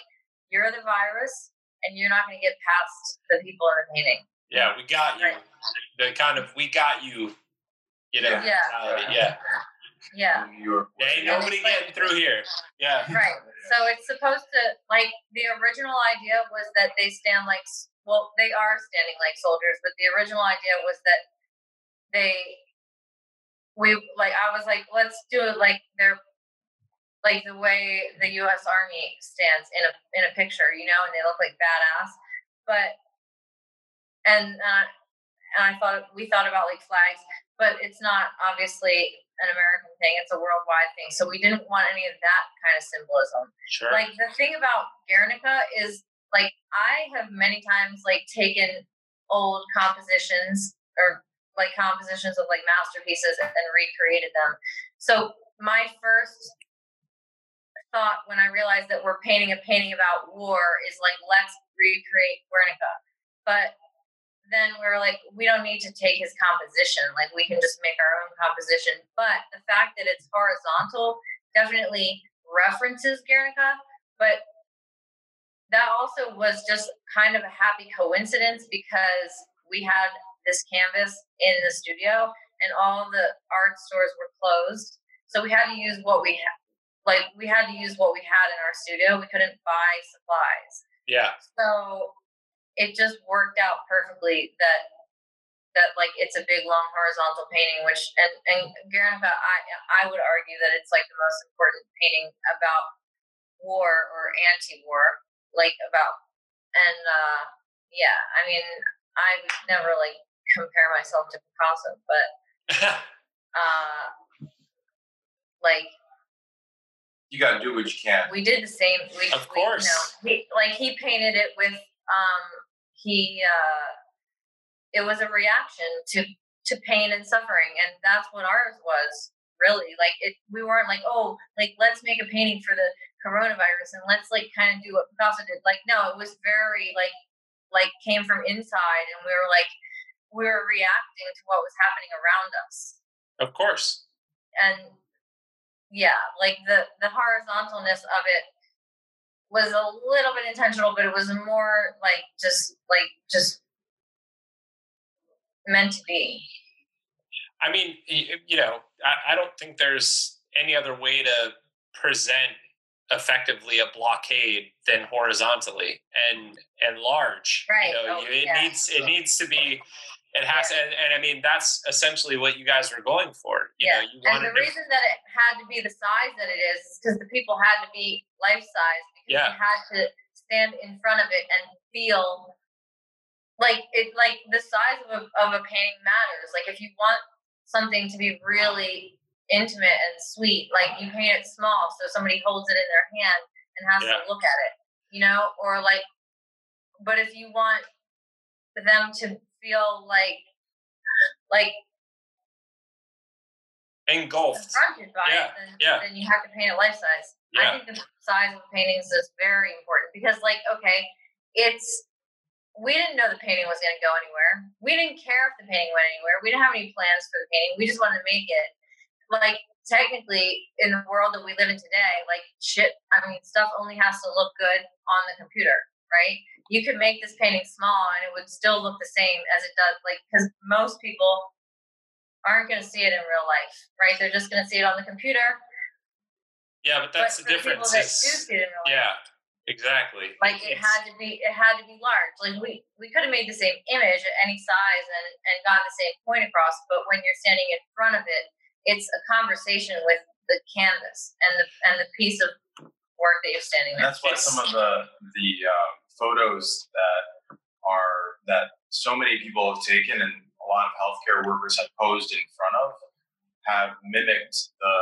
you're the virus and you're not going to get past the people in the painting. Yeah, we got you. Right. The kind of we got you. You know. Yeah. Yeah. mentality. Yeah. Yeah. New Ain't nobody like- getting through here. Yeah. Right. So it's supposed to like the original idea was that they stand like well they are standing like soldiers, but the original idea was that they we like I was like let's do it like they're like the way the U.S. Army stands in a in a picture, you know, and they look like badass. But and uh, and I thought we thought about like flags, but it's not obviously an American thing; it's a worldwide thing. So we didn't want any of that kind of symbolism. Sure. Like the thing about Guernica is like I have many times like taken old compositions or like compositions of like masterpieces and, recreated them. So my first thought when I realized that we're painting a painting about war is like let's recreate Guernica. But then we are like, we don't need to take his composition. Like we can just make our own composition. But the fact that it's horizontal definitely references Guernica, but that also was just kind of a happy coincidence because we had this canvas in the studio and all the art stores were closed. So we had to use what we had. Like we had to use what we had in our studio. We couldn't buy supplies. yeah. So it just worked out perfectly that that like it's a big long horizontal painting which and and Guernica I I would argue that it's like the most important painting about war or anti-war like about and uh yeah I mean I would never like compare myself to Picasso but uh like You got to do what you can. we did the same. We, Of we, you course. know, he, like he painted it with um he uh it was a reaction to to pain and suffering and that's what ours was really like it we weren't like oh like let's make a painting for the coronavirus and let's like kind of do what Picasso did like no it was very like like came from inside and we were like we were reacting to what was happening around us of course. and yeah, like the the horizontalness of it was a little bit intentional, but it was more like just like just meant to be. I mean, you know, I, I don't think there's any other way to present effectively a blockade than horizontally and and large. Right. You know, Oh, it yeah. needs it needs to be. It has, and, and I mean that's essentially what you guys were going for. You Yeah, know, you And the to, reason that it had to be the size that it is is because the people had to be life size because Yeah. you had to stand in front of it and feel like it like the size of a, of a painting matters. Like if you want something to be really intimate and sweet, like you paint it small so somebody holds it in their hand and has Yeah. to look at it, you know, or like but if you want them to feel like like engulfed. confronted by Yeah, it, then, yeah. then you have to paint it life size. Yeah. I think the size of the paintings is very important because, like, okay, it's we didn't know the painting was going to go anywhere. We didn't care if the painting went anywhere. We didn't have any plans for the painting. We just wanted to make it. Like, technically, in the world that we live in today, like, shit, I mean, stuff only has to look good on the computer, right? You could make this painting small and it would still look the same as it does, like, because most people aren't going to see it in real life, right? They're just going to see it on the computer. Yeah, but that's but the for difference. People that is- do see it in real life, yeah, exactly. like it It's- had to be, it had to be large. Like we, we could have made the same image at any size and and gotten the same point across, but when you're standing in front of it, it's a conversation with the canvas and the and the piece of work that you're standing And that's why some of the the uh, photos that are that so many people have taken and a lot of healthcare workers have posed in front of have mimicked the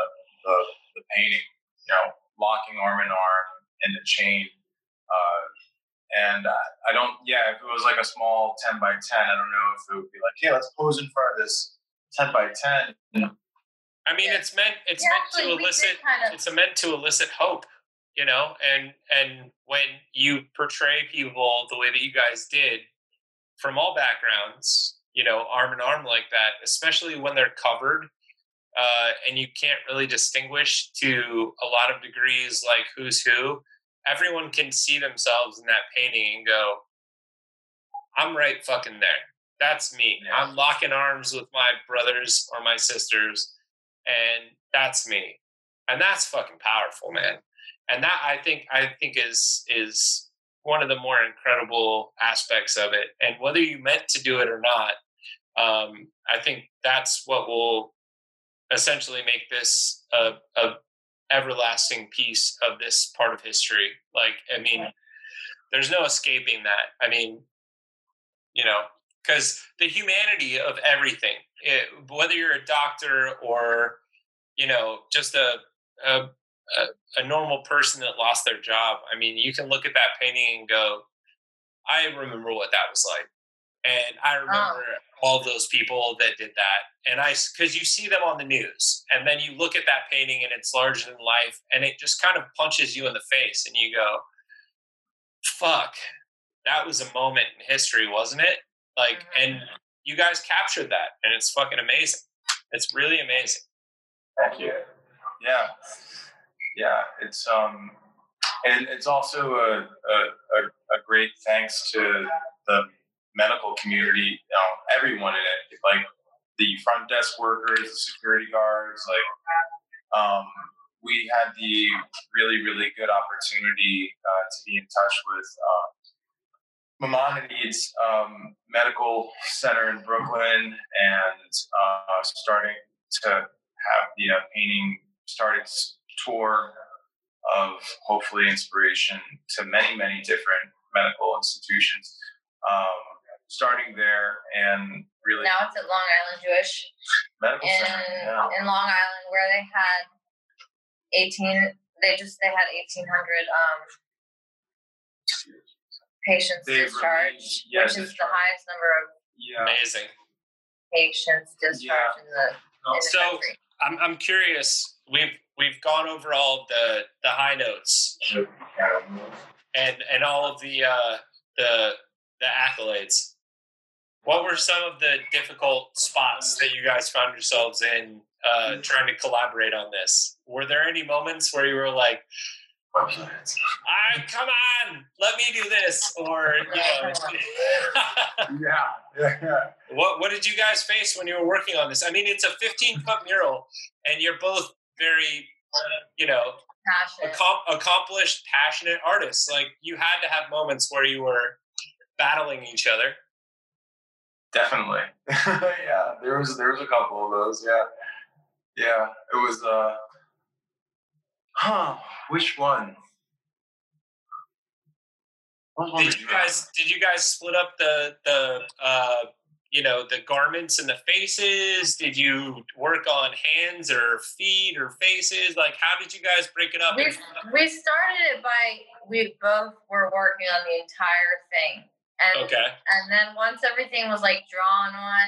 the, the painting. You know, locking arm in arm in the chain. Uh, and I, I don't. Yeah, if it was like a small ten by ten, I don't know if it would be like, hey, let's pose in front of this ten by ten. I mean, Yeah. it's meant. It's Yeah, meant to elicit. kind of- It's meant to elicit hope. You know, and and when you portray people the way that you guys did, from all backgrounds, you know, arm in arm like that, especially when they're covered, uh, and you can't really distinguish to a lot of degrees like who's who. Everyone can see themselves in that painting and go, "I'm right fucking there. That's me. Yeah. I'm locking arms with my brothers or my sisters, and that's me." And that's fucking powerful, man. And that I think I think is is one of the more incredible aspects of it. And whether you meant to do it or not, um, I think that's what will essentially make this a, a everlasting piece of this part of history. Like, I mean, there's no escaping that. I mean, you know, because the humanity of everything, it, whether you're a doctor or you know just a, a a a normal person that lost their job. I mean, you can look at that painting and go, I remember what that was like. And I oh. remember all those people that did that. And I, because you see them on the news, and then you look at that painting and it's larger than life, and it just kind of punches you in the face, and you go, fuck, that was a moment in history, wasn't it? Like, and mm-hmm. you guys captured that, and it's fucking amazing. It's really amazing. Thank you. Yeah, yeah. It's um, and it's also a a, a, great thanks to the medical community. You know, everyone in it, like the front desk workers, the security guards. Like, um, we had the really really good opportunity uh, to be in touch with. Uh, Maimonides um, Medical Center in Brooklyn, and uh, starting to have the uh, painting started tour of hopefully inspiration to many, many different medical institutions. Um, starting there and really Now it's at Long Island Jewish medical in center. Yeah. in Long Island where they had eighteen. They just they had eighteen hundred um, patients They've discharged, released- yeah, which is the highest number of Yeah. Amazing. patients discharged in the, in the So- country. I'm I'm curious. We've we've gone over all the the high notes and and all of the uh, the the accolades. What were some of the difficult spots that you guys found yourselves in uh, trying to collaborate on this? Were there any moments where you were like, "I come on, let me do this," or you know? yeah. Yeah. What What did you guys face when you were working on this? I mean, it's a 15 foot mural, and you're both very you know, Passionate. accom- accomplished, passionate artists. Like you had to have moments where you were battling each other. Definitely. yeah, there was there was a couple of those. Yeah, yeah. It was. uh Huh? Which one? One Did you guys did you guys split up the the uh, you know the garments and the faces? Did you work on hands or feet or faces? Like how did you guys break it up? we, we started it by we both were working on the entire thing. And Okay. and then once everything was like drawn on,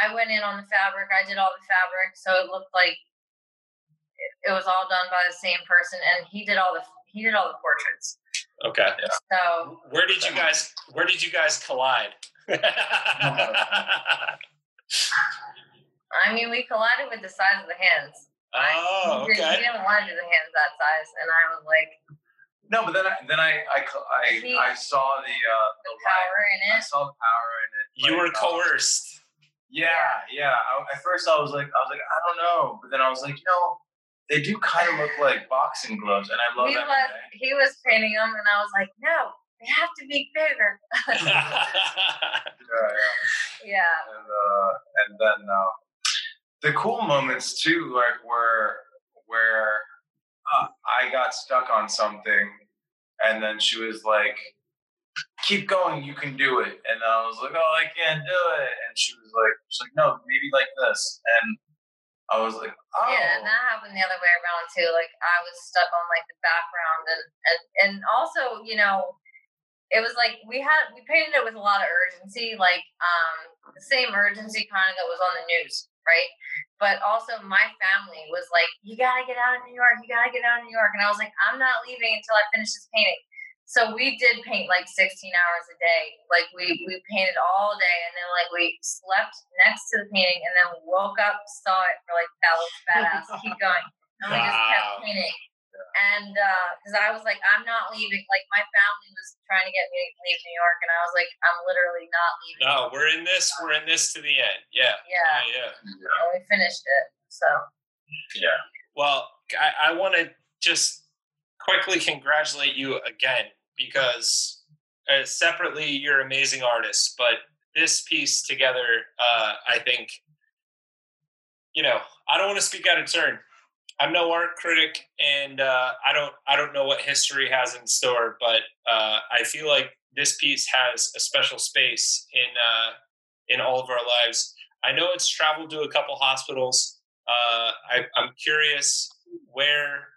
I went in on the fabric. I did all the fabric, so it looked like it, it was all done by the same person, and he did all the he did all the portraits. Okay. So Where did you guys where did you guys collide? I mean, we collided with the size of the hands. oh, he, did, he okay. didn't want to do the hands that size, and I was like, No, but then I then I I I, He- I saw the uh the the light. power in it. I saw the power in it. You were Like, uh, coerced. Yeah, yeah. I, at first, I was like, I was like, I don't know, but then I was like, you know, they do kind of look like boxing gloves, and I love He that. was he was painting them, and I was like, no, they have to be bigger. Yeah, yeah. yeah. and uh, and then um, the cool moments too, like where where uh, I got stuck on something, and then she was like, "Keep going, you can do it," and I was like, "Oh, I can't do it," and she was like, "She's like, no, maybe like this," and I was like, "Oh, Yeah, and that happened the other way around too. Like I was stuck on like the background and and and also, you know, it was like we had we painted it with a lot of urgency, like um the same urgency kind of that was on the news, right? But also my family was like, You gotta get out of New York, you gotta get out of New York. And I was like, I'm not leaving until I finish this painting. So we did paint like 16 hours a day. Like we we painted all day, and then like we slept next to the painting, and then woke up, saw it, for like that was badass. Keep going, and we just kept painting. And because I was like, I'm not leaving. Like my family was trying to get me to leave New York, and I was like, I'm literally not leaving. no, we're in this. We're in this to the end. Yeah. Yeah, Yeah. yeah, and we finished it. So yeah." Well, I, I want to just quickly congratulate you again because uh, separately you're amazing artists, but this piece together, uh, I think, you know, I don't want to speak out of turn. I'm no art critic, and uh, I don't I don't know what history has in store, but uh, I feel like this piece has a special space in uh, in all of our lives. I know it's traveled to a couple hospitals. Uh, I, I'm curious where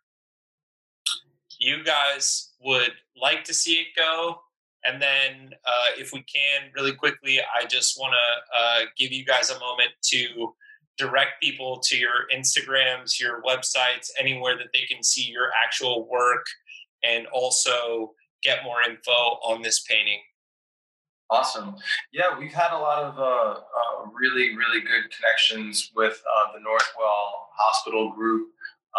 you guys would like to see it go. And then, uh, if we can, really quickly, I just want to uh, give you guys a moment to direct people to your Instagrams, your websites, anywhere that they can see your actual work and also get more info on this painting. Awesome. Yeah, we've had a lot of uh, uh, really, really good connections with uh, the Northwell Hospital Group.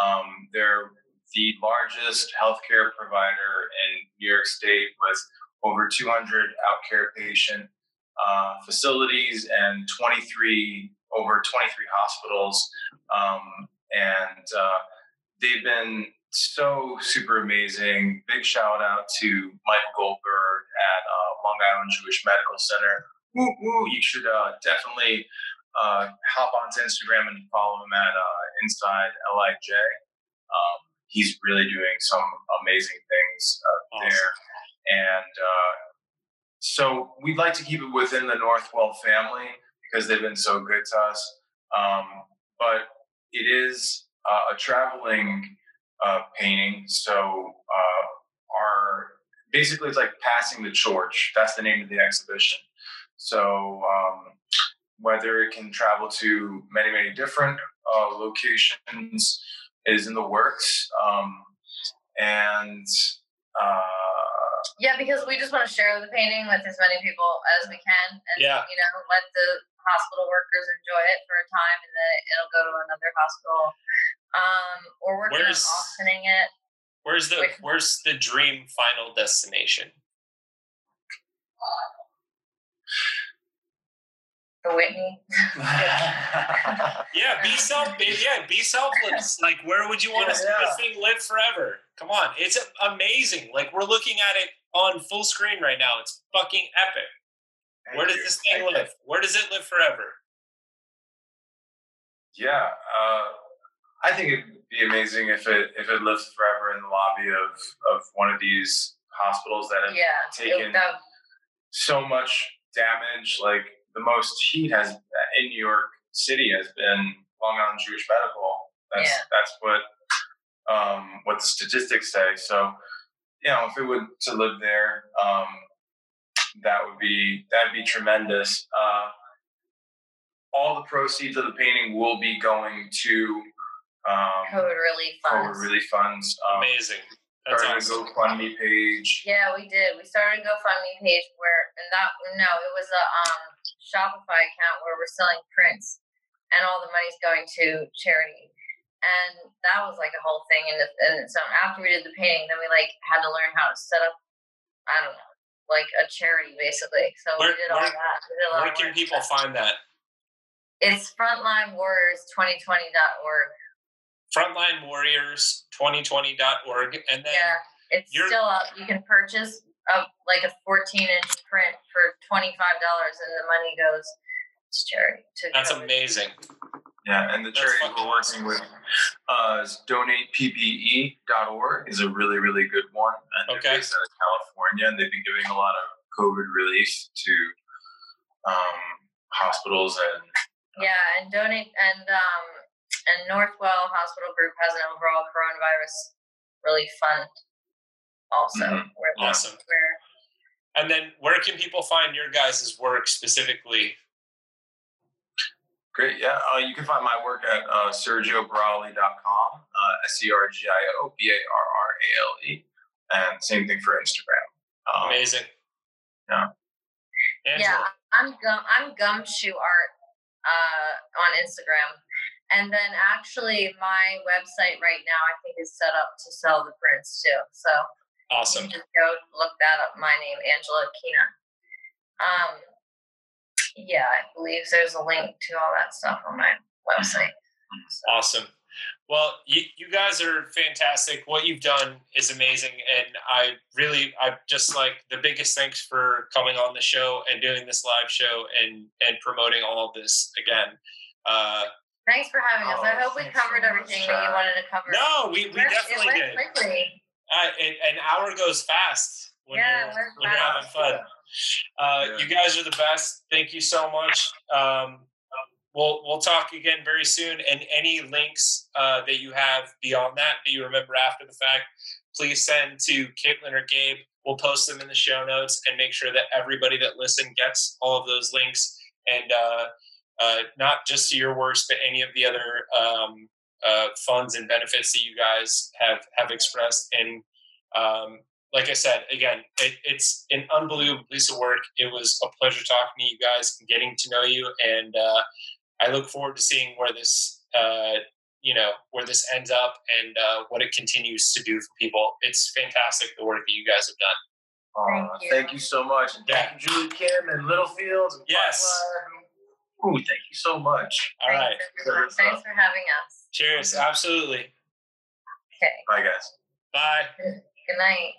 Um, they're the largest healthcare provider in New York State with over 200 out care patient uh, facilities and 23 over 23 hospitals. Um, and uh, they've been so super amazing. Big shout out to Michael Goldberg at uh, Long Island Jewish Medical Center. Woo, woo. You should uh, definitely uh, hop onto Instagram and follow him at uh, Inside LIJ. Um, he's really doing some amazing things uh, Awesome. there, and uh, so we'd like to keep it within the Northwell family because they've been so good to us. Um, but it is uh, a traveling uh, painting, so uh, our basically it's like passing the torch. That's the name of the exhibition. So um, whether it can travel to many many different uh, locations is in the works, um, and. Uh, yeah, because we just want to share the painting with as many people as we can, and Yeah. you know, let the hospital workers enjoy it for a time, and then it'll go to another hospital. Um, or we're working Where's- on auctioning it. Where's the Wait. where's the dream final destination? for Whitney. Yeah, be self. Yeah, be selfless. Like, where would you want to see Yeah, this thing live forever? Come on, it's amazing. Like, we're looking at it on full screen right now. It's fucking epic. Thank Where does you. this thing Thank you. live? Where does it live forever? Yeah, uh, I think it'd be amazing if it if it lives forever in the lobby of of one of these hospitals that have yeah, taken that, so much damage. Like the most heat has in New York City has been Long Island Jewish Medical. That's Yeah. that's what um, what the statistics say. So you know, if it would to live there, um, that would be that'd be tremendous. Uh, all the proceeds of the painting will be going to um, COVID relief funds. COVID relief funds. Um, Amazing. That's started awesome. a GoFundMe page. Yeah, we did. We started a GoFundMe page where, and that no, it was a um, Shopify account where we're selling prints, and all the money's going to charity. And that was like a whole thing. And, and so after we did the painting, then we like had to learn how to set up. I don't know, like a charity basically. So Where- we did all where- that. Did Where can people find that? It's frontlinewarriors2020.org. Frontlinewarriors2020.org. And then, Yeah, it's still up. You can purchase a like a 14 inch print for $25, and the money goes to charity. To that's amazing. Yeah, and the That's charity we're working with uh, is donateppe.org is a really, really good one. And they're Okay. based out of California, and they've been giving a lot of COVID relief to um, hospitals and Yeah, and donate and um and Northwell Hospital Group has an overall coronavirus relief fund also. Mhm. Where, Awesome. where And then, where can people find your guys' work specifically? Great. Yeah, uh, you can find my work at uh, sergiobarrale.com, uh, S E R G I O B A R R A L E, and same thing for Instagram. Um, Amazing. yeah. Angela. yeah, I'm gum I'm gumshoe art uh on Instagram. And then actually my website right now I think is set up to sell the prints too. So Awesome. You can just go look that up. My name, Angela Kina. Um, yeah, I believe there's a link to all that stuff on my website. Awesome. Well, you, you guys are fantastic. What you've done is amazing. And I really, I just like the biggest thanks for coming on the show and doing this live show and, and promoting all of this again. Uh, Thanks for having us. I Oh, hope we so covered much, everything that you wanted to cover. no, we, we It definitely it did. quickly. Uh, an, an hour goes fast when Yeah, you're, when you're having fast. fun. Uh, Yeah. You guys are the best. Thank you so much. Um, we'll we'll talk again very soon. And any links uh, that you have beyond that that you remember after the fact, please send to Caitlin or Gabe. We'll post them in the show notes and make sure that everybody that listened gets all of those links and uh, uh, not just to your works, but any of the other um, uh, funds and benefits that you guys have have expressed. And um, like I said, again, it, it's an unbelievable piece of work. It was a pleasure talking to you guys and getting to know you. And uh, I look forward to seeing where this, uh, you know, where this ends up and uh, what it continues to do for people. It's fantastic the work that you guys have done. Aw, Thank you. thank you so much. And Yeah. thank you, Julie Kim and Littlefield. And Yes. Ooh, thank you so much. All right. Thanks, everyone. Thanks for having us. Cheers. Absolutely. Okay. Bye, guys. Bye. Good night.